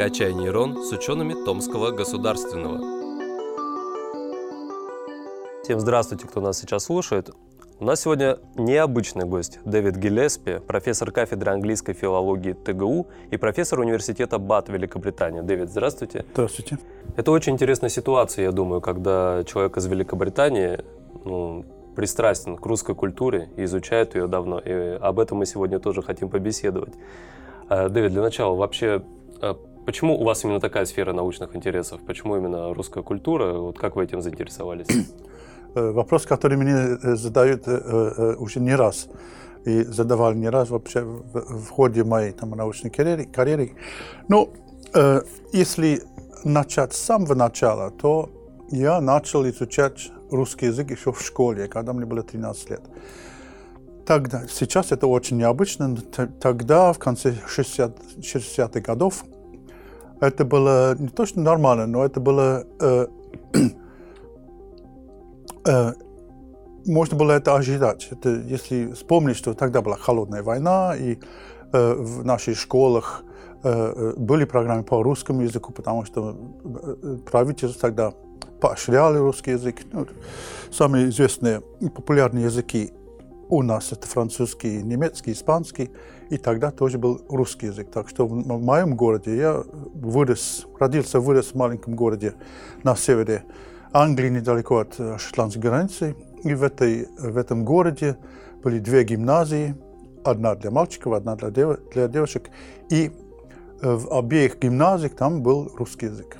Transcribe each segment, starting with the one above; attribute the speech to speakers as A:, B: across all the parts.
A: «Качай нейрон» с учеными Томского государственного. Всем здравствуйте, кто нас сейчас слушает. У нас сегодня необычный гость Дэвид Гиллеспи, профессор кафедры английской филологии ТГУ и профессор университета БАТ Великобритании. Дэвид, здравствуйте.
B: Здравствуйте.
A: Это очень интересная ситуация, я думаю, когда человек из Великобритании ну, пристрастен к русской культуре и изучает ее давно. И об этом мы сегодня тоже хотим побеседовать. Э, Дэвид, для начала, вообще, э, почему у вас именно такая сфера научных интересов? Почему именно русская культура? Вот как вы этим заинтересовались?
B: Э, вопрос, который мне задают уже не раз и задавали не раз вообще в, ходе моей там, научной карьеры. карьеры. Ну, если начать с самого начала, то я начал изучать русский язык еще в школе, когда мне было 13 лет. Тогда, сейчас это очень необычно, тогда, в конце 60, 60-х годов, это было не то, что нормально, но это было... Э, э, можно было это ожидать. Это, если вспомнить, что тогда была холодная война, и э, в наших школах э, э были программы по русскому языку, потому что э, правительство тогда поощряли русский язык. Ну, самые известные популярные языки у нас это французский, немецкий, испанский, и тогда тоже был русский язык. Так что в моем городе я вырос, родился, вырос в маленьком городе на севере Англии, недалеко от э, шотландской границы. И в, этой, в этом городе были две гимназии, одна для мальчиков, одна для, дев, для девочек. И э, в обеих гимназиях там был русский язык.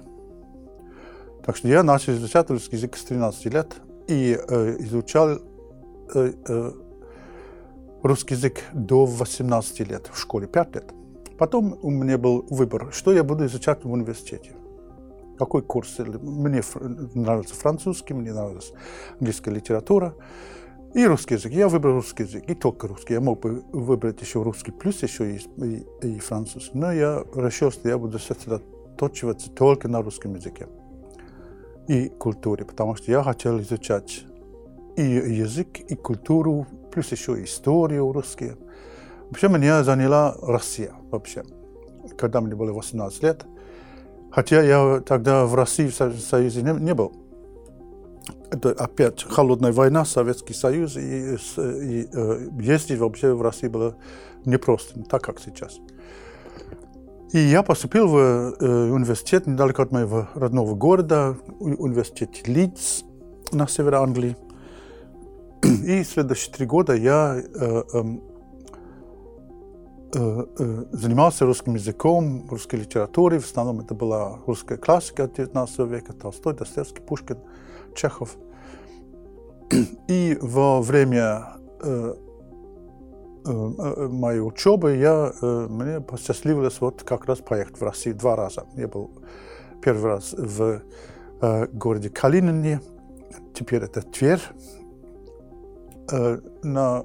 B: Так что я начал изучать русский язык с 13 лет и э, изучал э, э, русский язык до 18 лет в школе, 5 лет. Потом у меня был выбор, что я буду изучать в университете. Какой курс? Мне нравился французский, мне нравилась английская литература и русский язык. Я выбрал русский язык, и только русский. Я мог бы выбрать еще русский плюс еще и, и, и французский. Но я решил, что я буду сосредоточиваться только на русском языке и культуре, потому что я хотел изучать и язык, и культуру, плюс еще историю русские. Вообще меня заняла Россия вообще, когда мне было 18 лет. Хотя я тогда в России, в Союзе не, не был. Это опять холодная война, Советский Союз, и, и, и э, ездить вообще в России было непросто, не так, как сейчас. И я поступил в э, университет недалеко от моего родного города, университет Лидс на севере Англии. И следующие три года я э, эм, э, э, занимался русским языком, русской литературой. В основном это была русская классика 19 века, Толстой, Достоевский, Пушкин, Чехов. И во время э, Э, э, моей учебы я, мне посчастливилось вот как раз поехать в Россию два раза. Я был первый раз в городе Калинине, теперь это Тверь, на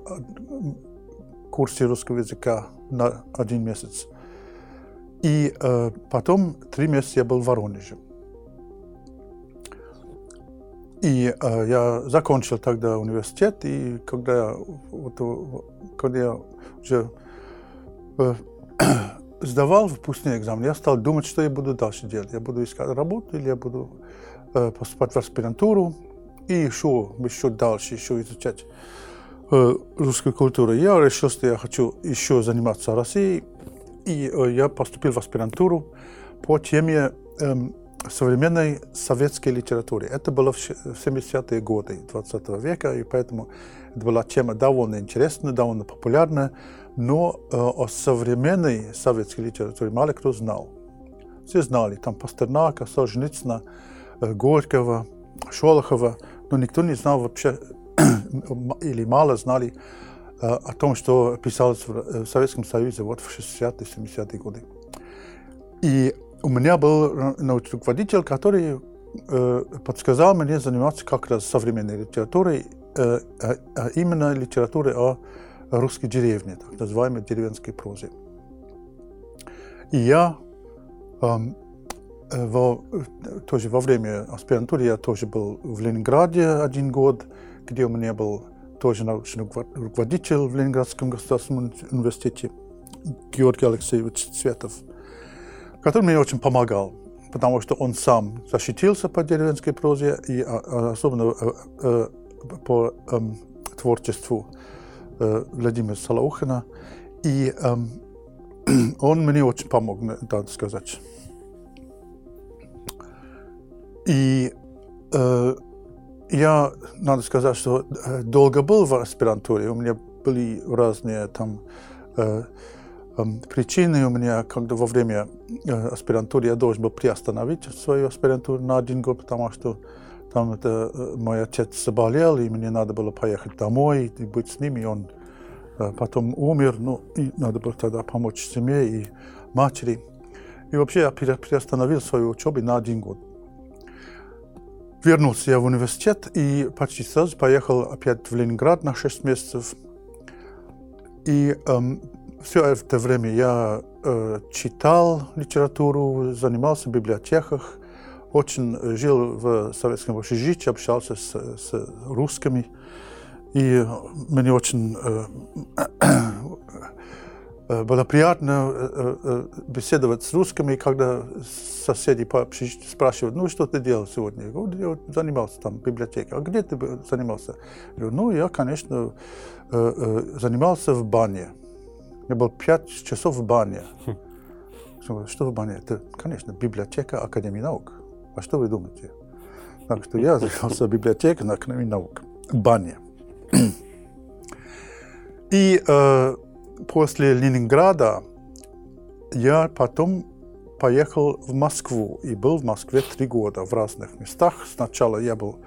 B: курсе русского языка на один месяц. И потом три месяца я был в Воронеже. И э, я закончил тогда университет, и когда, вот, когда я уже э, сдавал выпускные экзамены, я стал думать, что я буду дальше делать. Я буду искать работу или я буду э, поступать в аспирантуру и еще, еще дальше еще изучать э, русскую культуру. Я решил, что я хочу еще заниматься Россией, и э, я поступил в аспирантуру по теме э, современной советской литературе. Это было в 70-е годы 20 века, и поэтому это была тема довольно интересная, довольно популярная, но э, о современной советской литературе мало кто знал. Все знали, там Пастернака, Солженицына, э, Горького, Шолохова, но никто не знал вообще, или мало знали э, о том, что писалось в, э, Советском Союзе вот в 60-е, 70-е годы. И у меня был научный руководитель, который э, подсказал мне заниматься как раз современной литературой, а, а именно литературой о русской деревне, так называемой деревенской прозе. И я эм, во, тоже во время аспирантуры я тоже был в Ленинграде один год, где у меня был тоже научный руководитель в Ленинградском государственном университете Георгий Алексеевич Цветов – который мне очень помогал, потому что он сам защитился по деревенской прозе и особенно по эм, творчеству Владимира Салаухина. И эм, он мне очень помог, надо сказать. И э, я, надо сказать, что долго был в аспирантуре. У меня были разные там э, э, причины. У меня, когда во время э, аспирантуры я должен был приостановить свою аспирантуру на один год, потому что там это, э, мой отец заболел, и мне надо было поехать домой и быть с ним, и он э, потом умер, ну, и надо было тогда помочь семье и матери. И вообще я приостановил свою учебу на один год. Вернулся я в университет и почти сразу поехал опять в Ленинград на 6 месяцев. И эм, все это время я э, читал литературу, занимался в библиотеках, очень жил в советском общежитии, общался с, с русскими. И мне очень э, было приятно э, э, беседовать с русскими, когда соседи спрашивают, ну что ты делал сегодня? Я говорю, я занимался там в библиотеке. А где ты занимался? Я говорю, ну я, конечно, занимался в бане. Я был пять часов в бане. Что в бане? Это, конечно, библиотека Академии наук. А что вы думаете? Так что я занимался в библиотеке на Академии наук. Бане. И э, после Ленинграда я потом поехал в Москву и был в Москве три года в разных местах. Сначала я был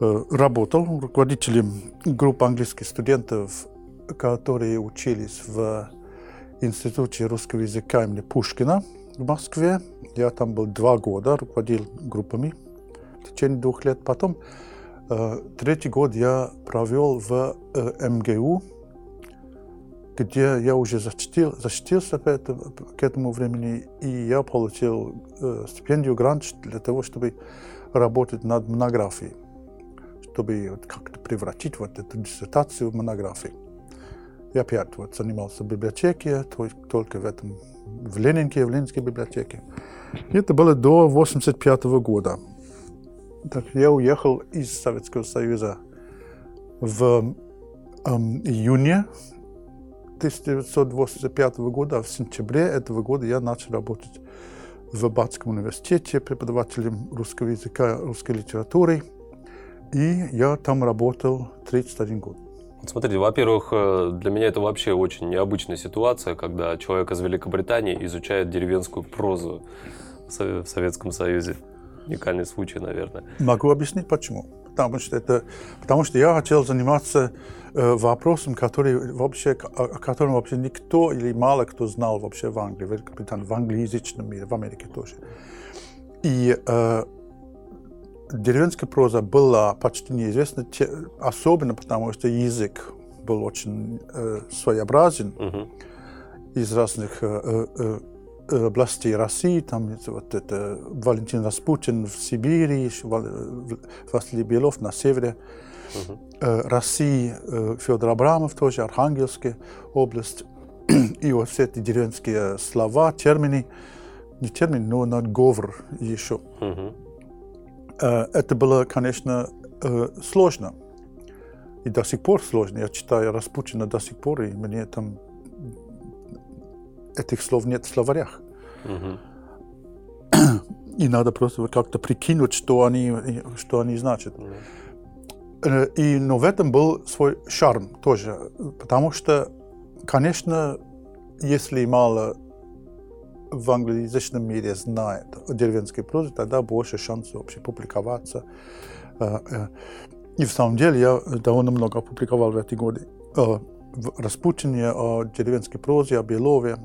B: э, работал руководителем группы английских студентов, которые учились в Институте русского языка имени Пушкина в Москве. Я там был два года, руководил группами в течение двух лет. Потом э, третий год я провел в э, МГУ, где я уже защитил, защитился к этому, к этому времени, и я получил э, стипендию, грант для того, чтобы работать над монографией, чтобы вот как-то превратить вот эту диссертацию в монографию. Я опять вот занимался в библиотеке, только в этом, в Ленинке, в Ленинской библиотеке. И это было до 1985 года. Так я уехал из Советского Союза в эм, июне 1985 года, в сентябре этого года я начал работать в Батском университете преподавателем русского языка, русской литературы. И я там работал 31 год.
A: Смотрите, во-первых, э, для меня это вообще очень необычная ситуация, когда человек из Великобритании изучает деревенскую прозу в Советском Союзе. Уникальный случай, наверное.
B: Могу объяснить почему. Потому что, это, потому что я хотел заниматься Э, вопросом, который вообще, о котором вообще никто или мало кто знал вообще в Англии, в в англоязычном мире, в Америке тоже. И э, деревенская проза была почти неизвестна, особенно потому что язык был очень э, своеобразен uh-huh. из разных э, э, э, областей России, там вот это Валентин Распутин в Сибири, Василий Белов на севере. Э, России э, Федор Абрамов, тоже Архангельская область. И вот все эти деревенские слова, термины, не термин, но надговор еще. Э, это было, конечно, сложно. И до сих пор сложно. Я читаю Распутина до сих пор, и мне там этих слов нет в словарях. И надо просто как-то прикинуть, что они, что они значат. Э, и, но в этом был свой шарм тоже, потому что, конечно, если мало в англоязычном мире знает о деревенской прозе, тогда больше шансов вообще публиковаться. Э, э, и в самом деле я довольно много опубликовал в эти годы о Распутине, о деревенской прозе, о Белове,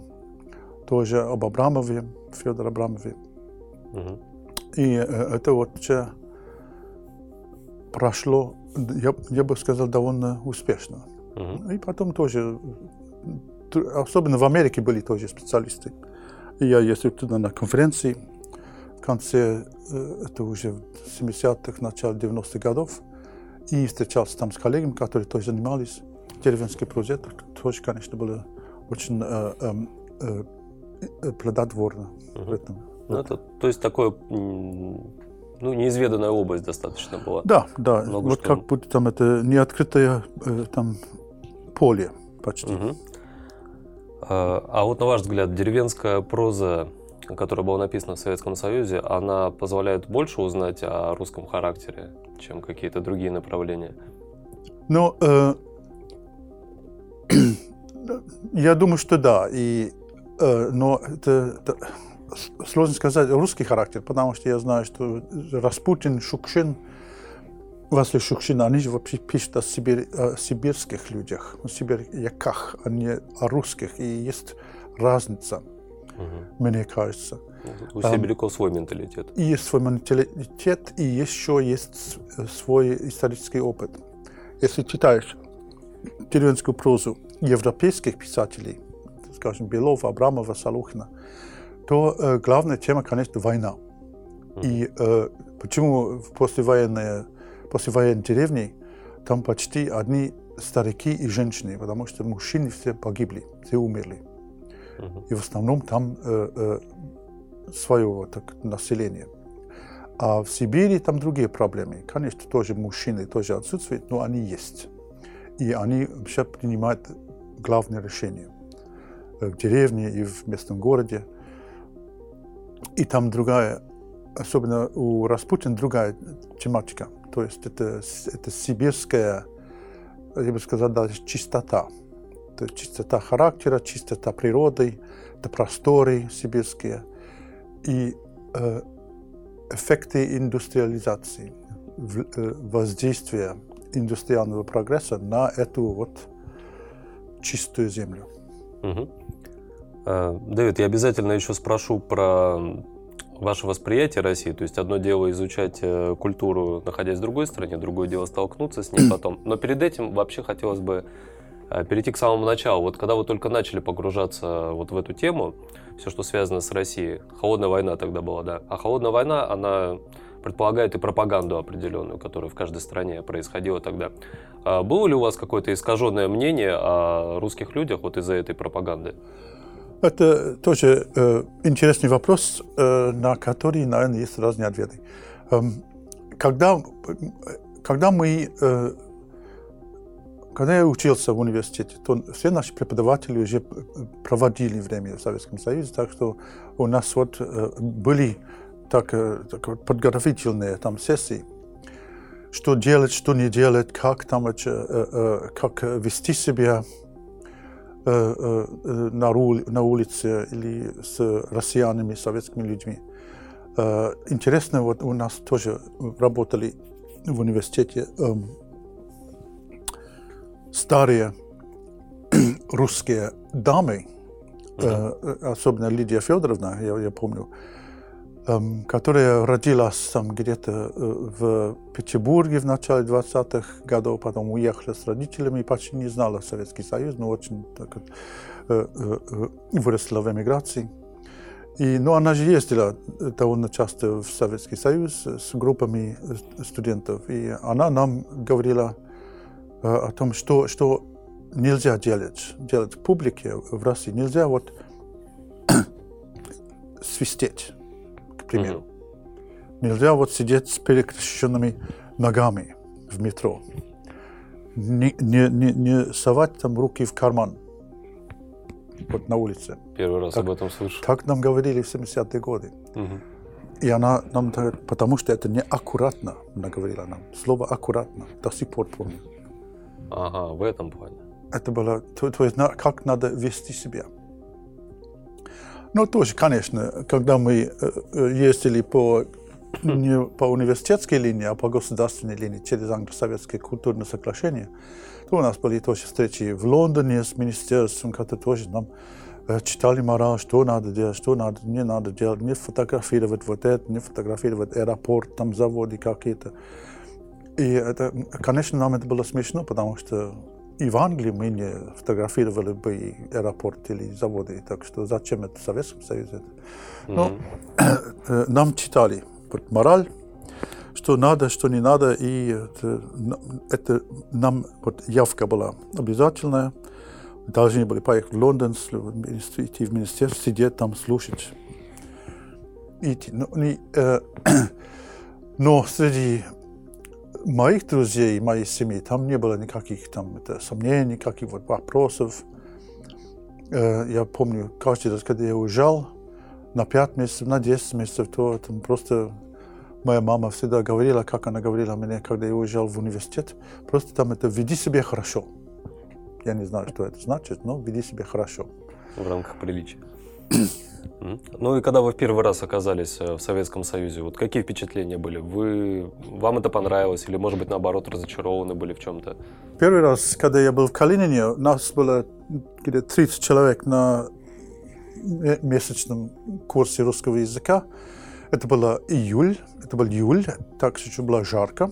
B: тоже об Абрамове, Федоре Абрамове. Угу. И это вот прошло я, я бы сказал, довольно успешно. Uh-huh. И потом тоже, особенно в Америке были тоже специалисты. И я ездил туда на конференции в конце, э, это уже в 70-х, начале 90-х годов, и встречался там с коллегами, которые тоже занимались деревенской прозе. тоже, конечно, было очень э, эм, э, плодотворно
A: Мгм.
B: в этом.
A: Ну, это, то есть такое, ну, неизведанная область достаточно была.
B: Да, да.
A: Много
B: вот
A: что-
B: как будто там это неоткрытое э, там поле почти.
A: Мгм. А а вот на ваш взгляд, деревенская проза, которая была написана в Советском Союзе, она позволяет больше узнать о русском характере, чем какие-то другие направления?
B: Ну, э, я думаю, что да. И, э, но это, это сложно сказать русский характер, потому что я знаю, что Распутин, Шукшин, Васли Шукшин, они же вообще пишут о, сибирь- о сибирских людях, о сибиряках, а не о русских. И есть разница,
A: Мгм.
B: мне кажется.
A: У сибиряков свой менталитет.
B: И есть свой менталитет, и еще есть свой исторический опыт. Если читаешь деревенскую прозу европейских писателей, скажем, Белова, Абрамова, Салухина, то э, главная тема, конечно, война. И э, почему послевоенные, послевоенные деревни там почти одни старики и женщины, потому что мужчины все погибли, все умерли. И в основном там э, э, свое так, население. А в Сибири там другие проблемы. Конечно, тоже мужчины тоже отсутствуют, но они есть. И они вообще принимают главные решения э, в деревне и в местном городе. И там другая, особенно у Распутина, другая тематика. То есть это, это сибирская, я бы сказал, даже чистота. То есть чистота характера, чистота природы, это просторы сибирские и э, эффекты индустриализации, в- э, воздействие индустриального прогресса на эту вот чистую землю.
A: А, Дэвид, я обязательно еще спрошу про ваше восприятие России. То есть одно дело изучать э, культуру, находясь в другой стране, другое дело столкнуться с ней потом. Но перед этим вообще хотелось бы э, перейти к самому началу. Вот когда вы только начали погружаться вот в эту тему, все, что связано с Россией, холодная война тогда была, да. А холодная война, она предполагает и пропаганду определенную, которая в каждой стране происходила тогда. А было ли у вас какое-то искаженное мнение о русских людях вот из-за этой пропаганды?
B: Это тоже э, интересный вопрос, э, на который, наверное, есть разные ответы. Эм, когда, когда мы, э, когда я учился в университете, то все наши преподаватели уже проводили время в Советском Союзе, так что у нас вот э, были так, э, так подготовительные там сессии, что делать, что не делать, как там, э, э, как вести себя на, на улице или с россиянами, советскими людьми. Интересно, вот у нас тоже работали в университете эм, старые русские дамы, э, особенно Лидия Федоровна, я, я помню, которая родилась там где-то э, в Петербурге в начале 20-х годов, потом уехала с родителями и почти не знала Советский Союз, но очень так, э, э, выросла в эмиграции. И, ну, она же ездила довольно часто в Советский Союз с группами студентов, и она нам говорила о том, что, что нельзя делать, делать в публике в России. Нельзя вот свистеть, к примеру. Нельзя вот сидеть с перекрещенными ногами в метро. Не, не, не, не совать там руки в карман вот на улице.
A: Первый раз
B: Так-
A: об этом слышу.
B: Так нам говорили в 70-е годы.
A: Мгм.
B: И она нам говорит, потому что это неаккуратно, она говорила нам. Слово аккуратно, до сих пор помню.
A: Ага, в этом плане.
B: Это было, то, то есть как надо вести себя. Ну, тоже, конечно, когда мы э, э, ездили по, не по университетской линии, а по государственной линии через англо-советские культурные соглашения, то у нас были тоже встречи в Лондоне с министерством, которые тоже нам э, читали мораль, что надо делать, что надо, не надо делать, не фотографировать вот это, не фотографировать аэропорт, там заводы какие-то. И это, конечно, нам это было смешно, потому что и в Англии мы не фотографировали бы и аэропорт или заводы, так что зачем это в Советском Союзе? Ну,
A: Мгм.
B: Э, Нам читали вот мораль, что надо, что не надо, и это, это нам вот явка была обязательная. должны были поехать в Лондон, идти в министерство, сидеть там, слушать. Идти. Но, не, э, но среди моих друзей, моей семьи, там не было никаких там, это, сомнений, никаких вот вопросов. Э, я помню, каждый раз, когда я уезжал, на 5 месяцев, на 10 месяцев, то там просто моя мама всегда говорила, как она говорила мне, когда я уезжал в университет, просто там это «веди себя хорошо». Я не знаю, что это значит, но «веди себя хорошо».
A: В рамках приличия. Ну и когда вы в первый раз оказались э, в Советском Союзе, вот какие впечатления были? Вы, вам это понравилось или, может быть, наоборот, разочарованы были в чем-то?
B: Первый раз, когда я был в Калинине, нас было где-то 30 человек на месячном курсе русского языка. Это было июль, это был июль, так еще было жарко.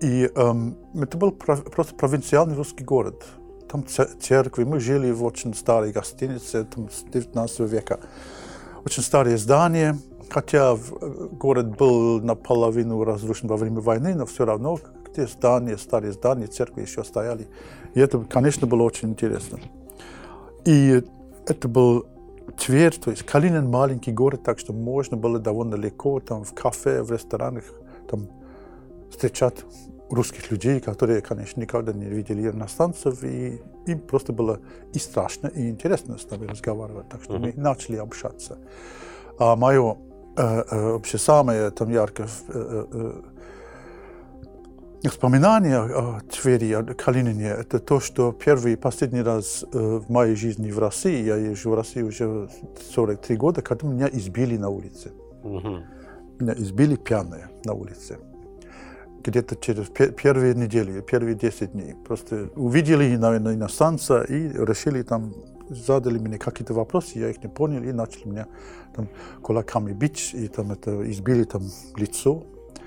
B: И эм, это был просто провинциальный русский город. Там церкви, мы жили в очень старой гостинице, там с 19 века. Очень старые здания, хотя город был наполовину разрушен во время войны, но все равно те здания, старые здания, церкви еще стояли. И это, конечно, было очень интересно. И это был Тверь, то есть Калинин маленький город, так что можно было довольно легко там в кафе, в ресторанах там встречать русских людей, которые, конечно, никогда не видели иностранцев, и им просто было и страшно, и интересно с нами разговаривать, так что mm-hmm. мы начали общаться. А мое э, э, вообще самое там яркое э, э, Воспоминания о Твери, о Калинине, это то, что первый и последний раз э, в моей жизни в России, я езжу в Россию уже 43 года, когда меня избили на улице. Угу. Меня избили пьяные на улице. Где-то через первые недели, первые 10 дней. Просто увидели, наверное, иностранца и решили там, задали мне какие-то вопросы, я их не понял, и начали меня там кулаками бить, и там это избили там лицо.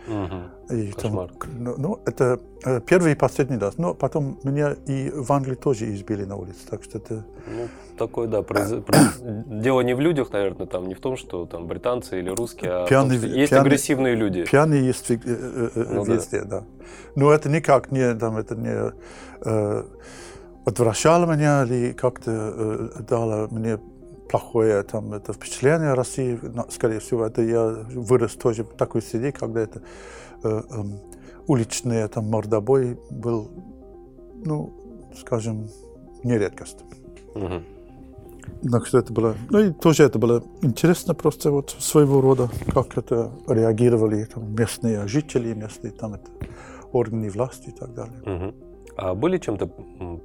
A: Угу. И Кошмар.
B: там, ну, ну, это э, первый и последний раз. Но потом меня и в Англии тоже избили на улице, так что это...
A: Ну, такое, да, произ... произ... дело не в людях, наверное, там, не в том, что там британцы или русские, а пьяные, том, есть пьяные, агрессивные люди.
B: Пьяные есть э, э, э, ну, везде, да. да. Но это никак не, там, это не э, отвращало меня или как-то э, дало мне плохое там, это впечатление о России, скорее всего, это я вырос тоже в такой среде, когда это э, э, уличный там, мордобой был, ну, скажем, не редкость. Угу. Так что это было, ну и тоже это было интересно просто вот своего рода, как это реагировали там, местные жители, местные там это, органы власти и так далее.
A: Угу. А были чем-то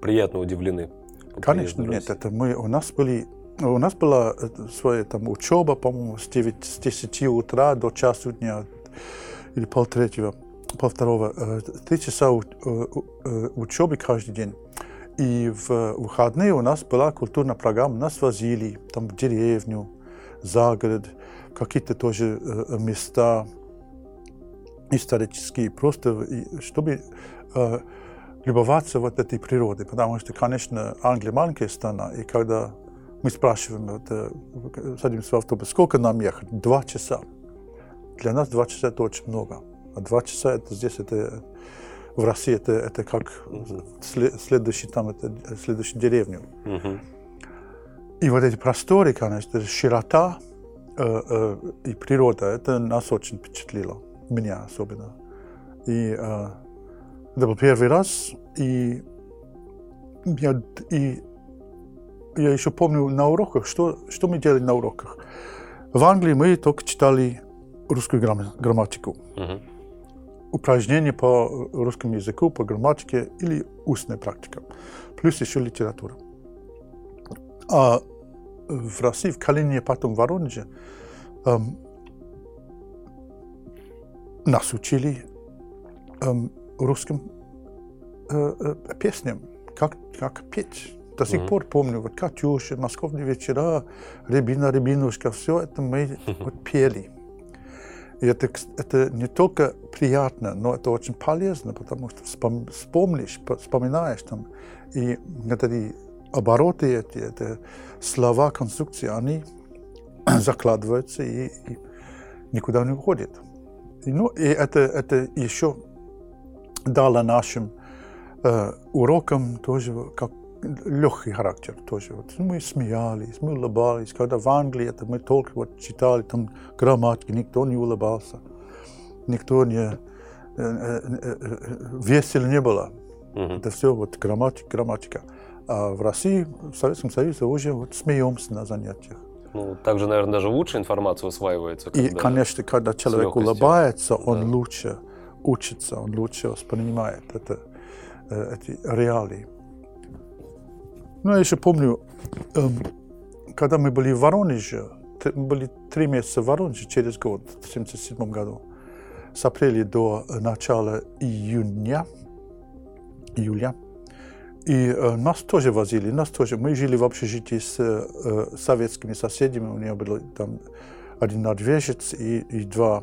A: приятно удивлены?
B: Конечно, нет. Это мы, у нас были у нас была своя там учеба, по-моему, с, 9, с 10 утра до часу дня или полтретьего, полвторого. Три часа учебы каждый день. И в выходные у нас была культурная программа, нас возили там в деревню, за город, какие-то тоже места исторические, просто чтобы любоваться вот этой природой, потому что, конечно, Англия маленькая страна, и когда мы спрашиваем, это, садимся в автобус, сколько нам ехать? Два часа. Для нас два часа это очень много. А два часа это здесь, это в России это, это как следующий там, это следующую деревню. Uh-huh. И вот эти просторы, конечно, широта э, э, и природа, это нас очень впечатлило, меня особенно. И э, это был первый раз, и я, и я еще помню на уроках, что, что мы делали на уроках. В Англии мы только читали русскую грамматику. Uh-huh. Упражнения по русскому языку, по грамматике или устная практика. Плюс еще литература. А в России, в Калинине, потом в Воронеже, эм, нас учили эм, русским э, э, песням, как, как петь. До сих mm-hmm. пор помню, вот Катюша, московные вечера, Рябина, Рябинушка, все это мы вот пели. И это, это не только приятно, но это очень полезно, потому что вспомнишь, вспоминаешь там, и эти обороты, эти, эти слова, конструкции, они закладываются и, и никуда не уходят. И, ну, и это, это еще дало нашим э, урокам тоже как легкий характер тоже. Вот мы смеялись, мы улыбались. Когда в Англии это мы только вот читали там грамматики, никто не улыбался, никто не э, э, э, весело не было. Mm-hmm. Это все вот грамматика, грамматика. А в России, в Советском Союзе уже вот смеемся на занятиях.
A: Ну, также, наверное, даже лучше информация усваивается.
B: И, конечно, когда человек улыбается, он да. лучше учится, он лучше воспринимает это, эти реалии. Ну, я еще помню, эм, когда мы были в Воронеже, мы были три месяца в Воронеже через год, в 1977 году, с апреля до начала июня, июля. И э, нас тоже возили, нас тоже. Мы жили в общежитии с э, советскими соседями. У меня было там один норвежец и, и два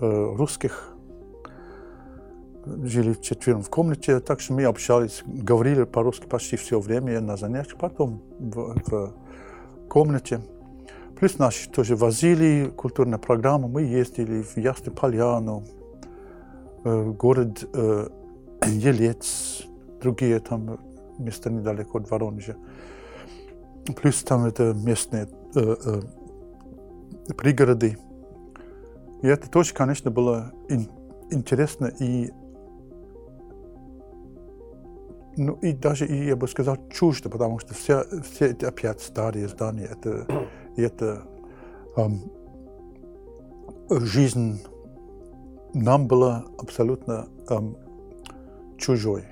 B: э, русских жили четвером в комнате, так что мы общались, говорили по-русски почти все время на занятиях, потом в, в комнате. Плюс нас тоже возили культурную программу, мы ездили в Ясную Поляну, э, город э, Елец, другие там места недалеко от Воронежа. Плюс там это местные э, э, пригороды. И это тоже, конечно, было ин, интересно и ну и даже, и, я бы сказал, чуждо, потому что все, все эти опять старые здания, это, это эм, жизнь нам была абсолютно эм, чужой.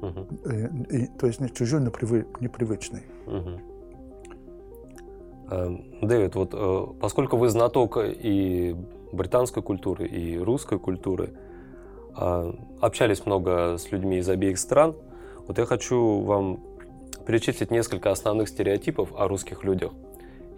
B: Uh-huh. И, и, то есть не чужой, но привы, непривычный. Uh-huh.
A: Дэвид, вот э, поскольку вы знаток и британской культуры, и русской культуры, а, общались много с людьми из обеих стран, вот я хочу вам перечислить несколько основных стереотипов о русских людях.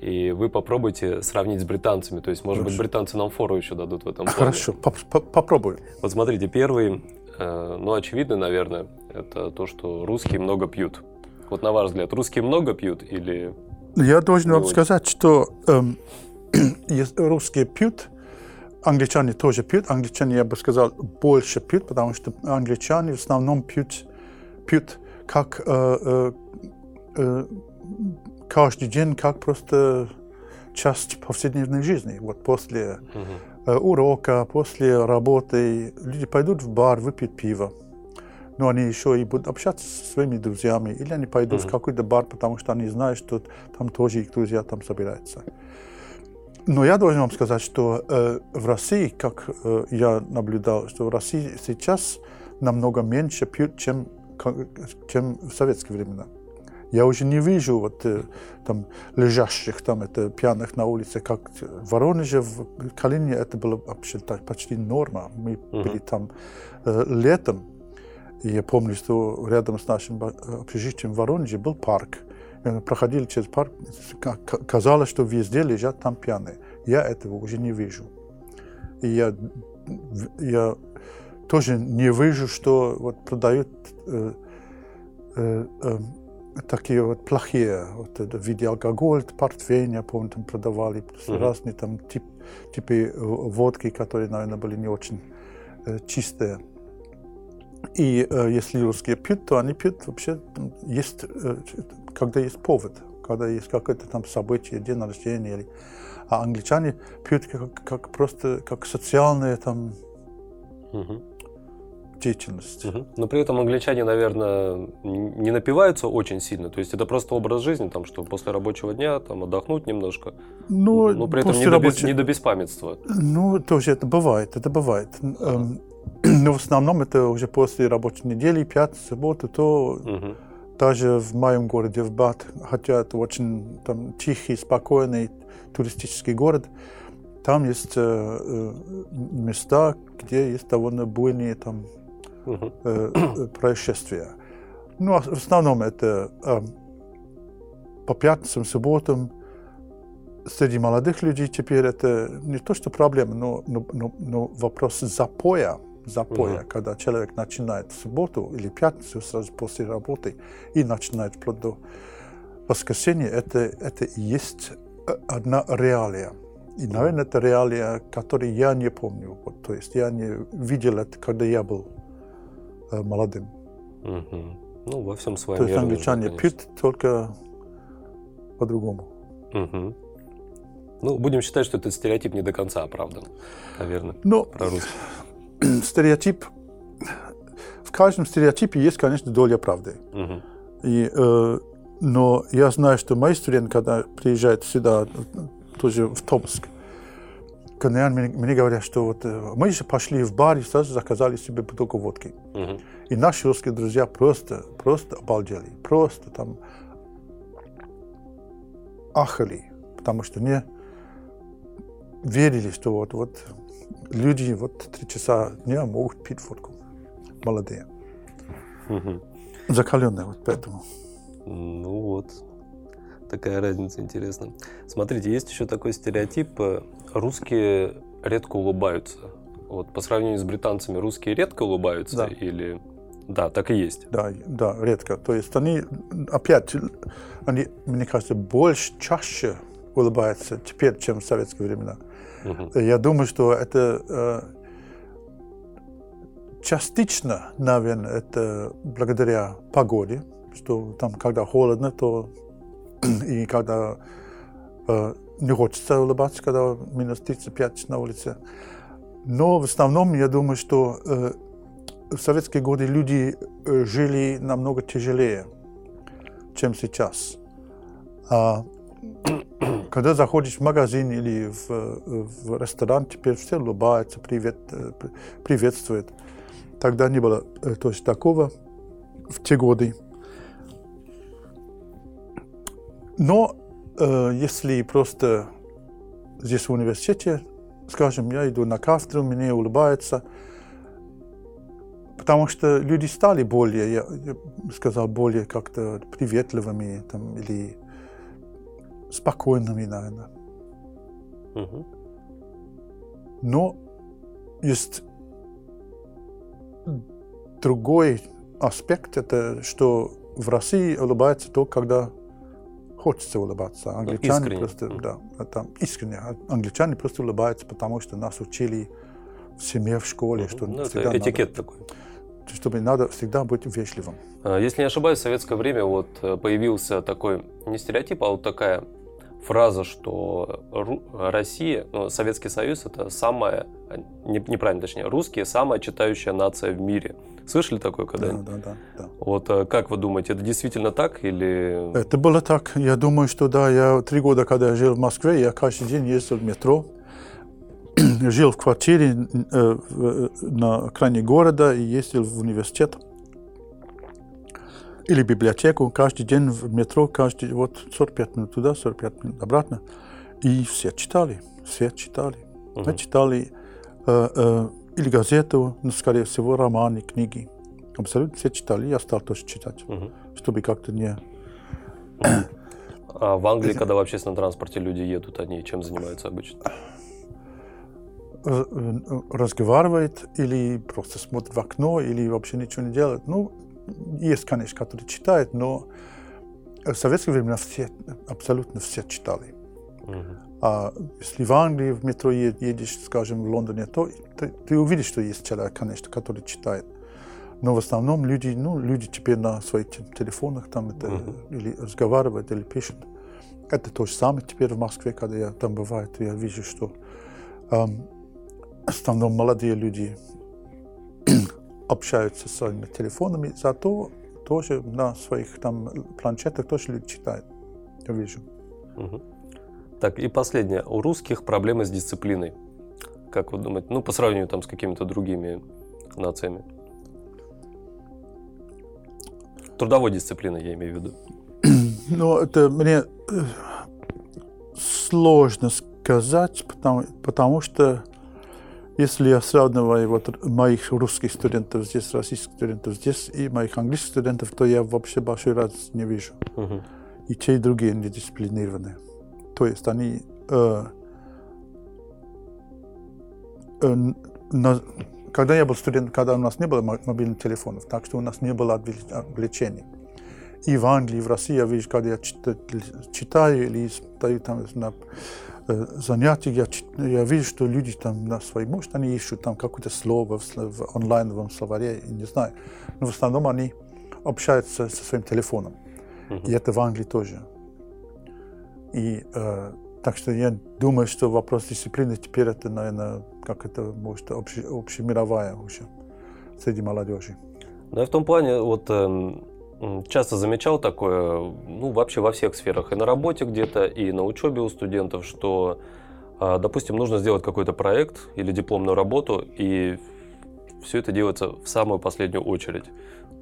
A: И вы попробуйте сравнить с британцами. То есть, может Хорошо. быть, британцы нам фору еще дадут в этом плане.
B: Хорошо, попробую.
A: Вот смотрите, первый, э, ну, очевидно, наверное, это то, что русские много пьют. Вот на ваш взгляд, русские много пьют или...
B: Я должен вам сказать, что эм, русские пьют, англичане тоже пьют. Англичане, я бы сказал, больше пьют, потому что англичане в основном пьют пьют как э, э, каждый день, как просто часть повседневной жизни. Вот после uh-huh. урока, после работы люди пойдут в бар, выпьют пиво. Но они еще и будут общаться со своими друзьями. Или они пойдут uh-huh. в какой-то бар, потому что они знают, что там тоже их друзья там собираются. Но я должен вам сказать, что э, в России, как э, я наблюдал, что в России сейчас намного меньше пьют, чем чем в советские времена. Я уже не вижу вот э, там лежащих там это пьяных на улице, как в Воронеже, в Калине это было вообще так, почти норма. Мы uh-huh. были там э, летом, и я помню, что рядом с нашим общежитием в Воронеже был парк. И мы проходили через парк, казалось, что везде лежат там пьяные. Я этого уже не вижу. И я, я тоже не вижу, что вот продают э, э, э, такие вот плохие, вот это в виде алкоголь, портвейн, я помню, там продавали mm-hmm. разные там тип, типы э, водки, которые, наверное, были не очень э, чистые. И э, если русские пьют, то они пьют вообще, есть, э, когда есть повод, когда есть какое-то там событие, день рождения, или, а англичане пьют как, как просто как социальные там угу деятельность.
A: Угу. Но при этом англичане, наверное, не напиваются очень сильно. То есть это просто образ жизни, там, что после рабочего дня там, отдохнуть немножко. Ну, но при этом не, рабочего... до без, не до беспамятства.
B: Ну, тоже это бывает, это бывает. Ага. Но в основном это уже после рабочей недели, пятница, суббота, то угу. даже в моем городе, в Бат, хотя это очень там, тихий, спокойный туристический город, там есть э, э места, где есть довольно буйные там uh-huh. происшествия. Ну, в основном это э, по пятницам, субботам среди молодых людей теперь это не то, что проблема, но, но, но, но вопрос запоя, запоя, uh-huh. когда человек начинает в субботу или пятницу сразу после работы и начинает вплоть до воскресенья, это, это и есть одна реалия. И, наверное, это реалия, которую я не помню. Вот, то есть я не видел это, когда я был Э, молодым.
A: Угу. Ну, во всем своем
B: То есть англичане
A: нужно,
B: пьют только по-другому.
A: Мгм. Ну, будем считать, что этот стереотип не до конца оправдан, наверное,
B: Но
A: про русских.
B: стереотип, в каждом стереотипе есть, конечно, доля правды.
A: Мгм.
B: И, э, но я знаю, что мои студенты, когда приезжают сюда, тоже в Томск, когда мне, мне говорят, что вот э, мы же пошли в бар и сразу заказали себе бутылку водки.
A: Мгм.
B: И наши русские друзья просто, просто обалдели. Просто там ахали, потому что не верили, что вот, вот люди вот три часа дня могут пить водку. Молодые.
A: Мгм.
B: Закаленные вот поэтому.
A: Ну вот, такая разница интересная. Смотрите, есть еще такой стереотип, э, русские редко улыбаются. Вот по сравнению с британцами, русские редко улыбаются
B: Да.
A: или... Да, так и есть.
B: Да, да, редко. То есть они опять, они, мне кажется, больше, чаще улыбаются теперь, чем в советские времена.
A: Мгм.
B: Я думаю, что это э, частично, наверное, это благодаря погоде, что там, когда холодно, то и когда э, не хочется улыбаться, когда минус 35 на улице. Но в основном, я думаю, что э, в советские годы люди э, жили намного тяжелее, чем сейчас. А когда заходишь в магазин или в, в ресторан, теперь все улыбаются, привет, э, при- приветствуют. Тогда не было э, то есть, такого в те годы. Но э, если просто здесь в университете, скажем, я иду на кафедру, мне улыбаются, потому что люди стали более, я, я сказал, более как-то приветливыми там, или спокойными, наверное.
A: Мгм.
B: Но есть другой аспект, это что в России улыбаются только когда хочется улыбаться. Англичане
A: искренне.
B: просто,
A: Мгм.
B: да, это искренне. А Англичане просто улыбаются, потому что нас учили в семье, в школе, что
A: Ну,
B: всегда
A: это этикет
B: надо,
A: такой.
B: чтобы надо всегда быть вежливым.
A: А, Если не ошибаюсь, в советское время вот э, появился такой, не стереотип, а вот такая фраза, что Россия, ну, Советский Союз это самая, а, не- неправильно точнее, русские самая читающая нация в мире. Слышали такое
B: Да,
A: когда-нибудь?
B: да, да, да.
A: Вот э, как вы думаете, это действительно так или...
B: Это было так. Я думаю, что да, я три года, когда я жил в Москве, я каждый день ездил в метро. жил в квартире э, в- на окраине города и ездил в университет. Или библиотеку. Каждый день в метро, каждый, вот 45 минут туда, 45 минут обратно. И все читали, все читали.
A: Мгм.
B: Мы читали э, э, или газету, ну, скорее всего, романы, книги. Абсолютно все читали. Я стал тоже читать,
A: Мгм.
B: чтобы как-то не
A: А в Англии, когда в общественном транспорте люди едут, они чем занимаются обычно?
B: э, э, разговаривает или просто смотрит в окно, или вообще ничего не делает. Ну, есть, конечно, которые читают, но в советское время все, абсолютно все читали.
A: Мгм.
B: А если в Англии в метро едешь, скажем, в Лондоне, то ты, ты увидишь, что есть человек, конечно, который читает. Но в основном люди, ну, люди теперь на своих те- телефонах там это,
A: Мгм.
B: или разговаривают, или пишут. Это то же самое теперь в Москве, когда я там бываю, то я вижу, что эм, в основном молодые люди общаются с своими телефонами, зато тоже на своих там планшетах тоже люди читают. Я вижу.
A: Мгм. Так, и последнее. У русских проблемы с дисциплиной. Как вы думаете? Ну, по сравнению там с какими-то другими нациями. Трудовой дисциплиной я имею в виду.
B: Ну, это мне э, сложно сказать, потому, потому что если я сравниваю вот моих русских студентов здесь, российских студентов здесь и моих английских студентов, то я вообще большой разницы не вижу.
A: Мгм.
B: И те, и другие не дисциплинированы. То есть они э, э, на- когда я был студентом, когда у нас не было мо- мобильных телефонов, так что у нас не было отвле- отвлечений. И в Англии, и в России я вижу, когда я чит- читаю или стою там на э, занятиях, я, я вижу, что люди там на свои, может, они ищут там какое-то слово в, в онлайновом словаре, не знаю. Но в основном они общаются со своим телефоном. Uh-huh. И это в Англии тоже. И э, так что я думаю, что вопрос дисциплины теперь это, наверное, как это может обще, общемировая уже среди молодежи.
A: Да, в том плане, вот э, часто замечал такое, ну, вообще во всех сферах, и на работе где-то, и на учебе у студентов, что, э, допустим, нужно сделать какой-то проект или дипломную работу, и все это делается в самую последнюю очередь.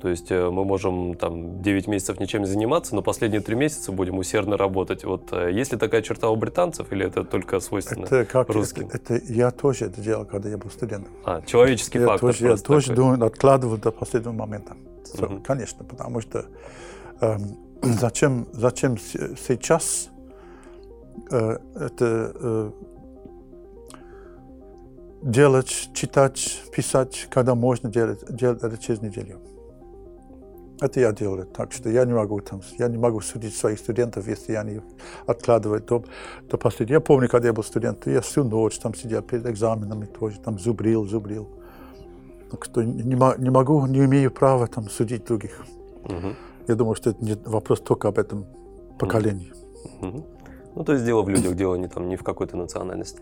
A: То есть э, мы можем там 9 месяцев ничем не заниматься, но последние 3 месяца будем усердно работать. Вот э, есть ли такая черта у британцев или это только свойственно это как, русским?
B: Это, это, я тоже это делал, когда я был студентом.
A: А, человеческий
B: я
A: фактор
B: тоже, Я тоже думаю, откладывал до последнего момента. Угу. Конечно, потому что э, зачем, зачем сейчас э, это э, делать, читать, писать, когда можно делать, делать это через неделю? Это я делаю, так что я не могу там, я не могу судить своих студентов, если они откладывают до, до последнего. Я помню, когда я был студентом, я всю ночь там сидел перед экзаменами, тоже там зубрил, зубрил. Так что не, не могу, не имею права там судить других. Угу. Я думаю, что это не вопрос только об этом поколении.
A: Угу. Ну, то есть дело в людях, дело не там не в какой-то национальности.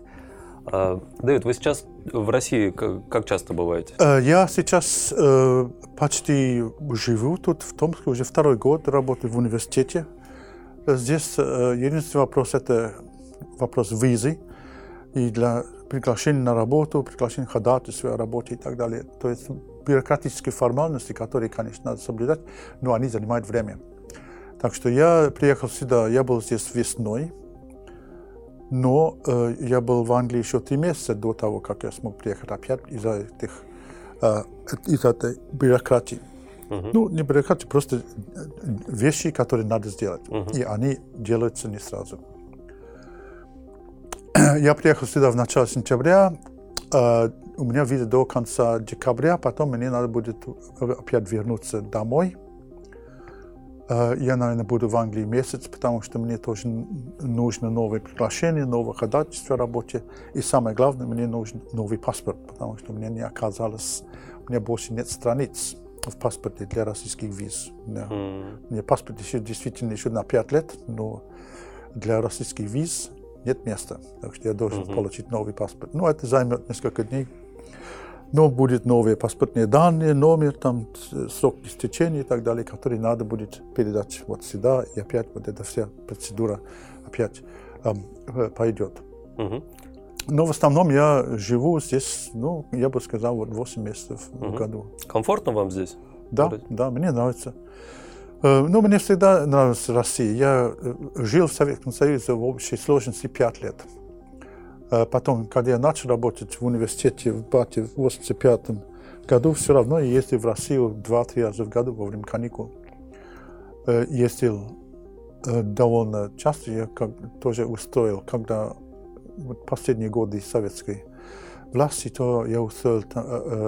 A: А, Дэвид, вы сейчас в России как, часто бываете?
B: Э, я сейчас э, почти живу тут, в Томске, уже второй год работаю в университете. Здесь э, единственный вопрос – это вопрос визы. И для приглашения на работу, приглашения ходатайства о работе и так далее. То есть бюрократические формальности, которые, конечно, надо соблюдать, но они занимают время. Так что я приехал сюда, я был здесь весной, но э, я был в Англии еще три месяца до того, как я смог приехать опять из-за этих э, из этой бюрократии. Uh-huh. Ну, не бюрократии, просто вещи, которые надо сделать. Uh-huh. И они делаются не сразу. я приехал сюда в начале сентября. Э, у меня виза до конца декабря, потом мне надо будет опять вернуться домой. Э, я, наверное, буду в Англии месяц, потому что мне тоже нужно новое приглашение, новое ходатайство о работе. И самое главное, мне нужен новый паспорт, потому что у меня не оказалось, у меня больше нет страниц в паспорте для российских виз. Mm. У меня паспорт еще действительно еще на 5 лет, но для российских виз нет места. Так что я должен mm-hmm. получить новый паспорт. Ну, это займет несколько дней но будет новые паспортные данные, номер, там, срок истечения и так далее, который надо будет передать вот сюда, и опять вот эта вся процедура опять эм, пойдет. Угу. Но в основном я живу здесь, ну, я бы сказал, вот 8 месяцев угу. в году.
A: Комфортно вам здесь?
B: Да, да, мне нравится. Э, ну, мне всегда нравилась Россия. Я э, жил в Советском Союзе в общей сложности 5 лет. Э, потом, когда я начал работать в университете в Бате в 1985 году, все равно я ездил в Россию два-три раза в году во время каникул. Э, ездил э, довольно часто, я как, тоже устроил, когда последние годы советской власти, то я устроил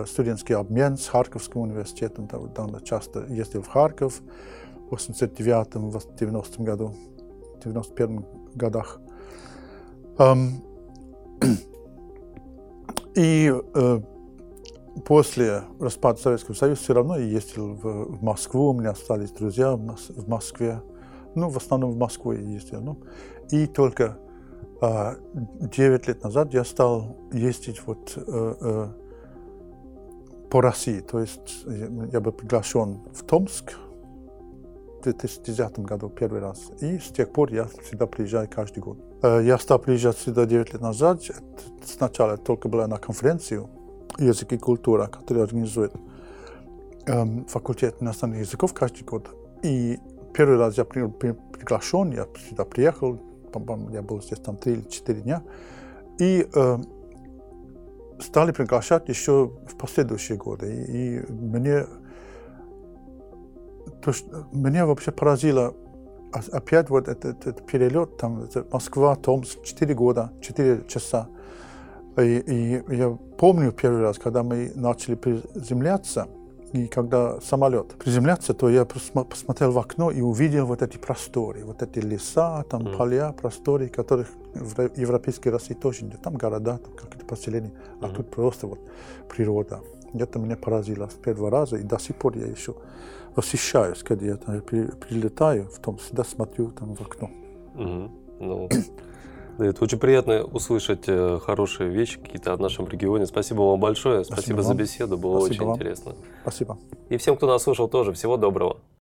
B: студентский обмен с Харьковским университетом, довольно часто ездил в Харьков в 89-90 году, 91 годах. Um, и э, после распада Советского Союза все равно я ездил в, в Москву, у меня остались друзья в Москве. Ну, в основном в Москву я ездил. Ну, и только э, 9 лет назад я стал ездить вот, э, э, по России. То есть я был приглашен в Томск в 2010 году первый раз. И с тех пор я всегда приезжаю каждый год. Э, я стал приезжать сюда 9 лет назад. Сначала только была на конференцию «Язык и культура», которую организует эм, факультет иностранных языков каждый год. И первый раз я был приглашен, я сюда приехал, я был здесь там 3 или 4 дня. И э, стали приглашать еще в последующие годы. И, и мне, то, что, меня вообще поразило опять вот этот, этот перелет, там, Москва, Томск, 4 года, 4 часа. И, и я помню первый раз, когда мы начали приземляться, и когда самолет приземляться, то я посмотрел в окно и увидел вот эти просторы, вот эти леса, там mm. поля, просторы, которых в европейской России тоже нет. Там города, там какие-то поселения, mm-hmm. а тут просто вот природа. Это меня поразило в первый раз, и до сих пор я еще восхищаюсь, когда я там прилетаю, в том всегда смотрю там в окно.
A: Угу. Ну, да, это очень приятно услышать э, хорошие вещи какие-то о нашем регионе. Спасибо вам большое. Спасибо, Спасибо за беседу. Было Спасибо очень вам. интересно.
B: Спасибо.
A: И всем, кто нас слушал, тоже всего доброго.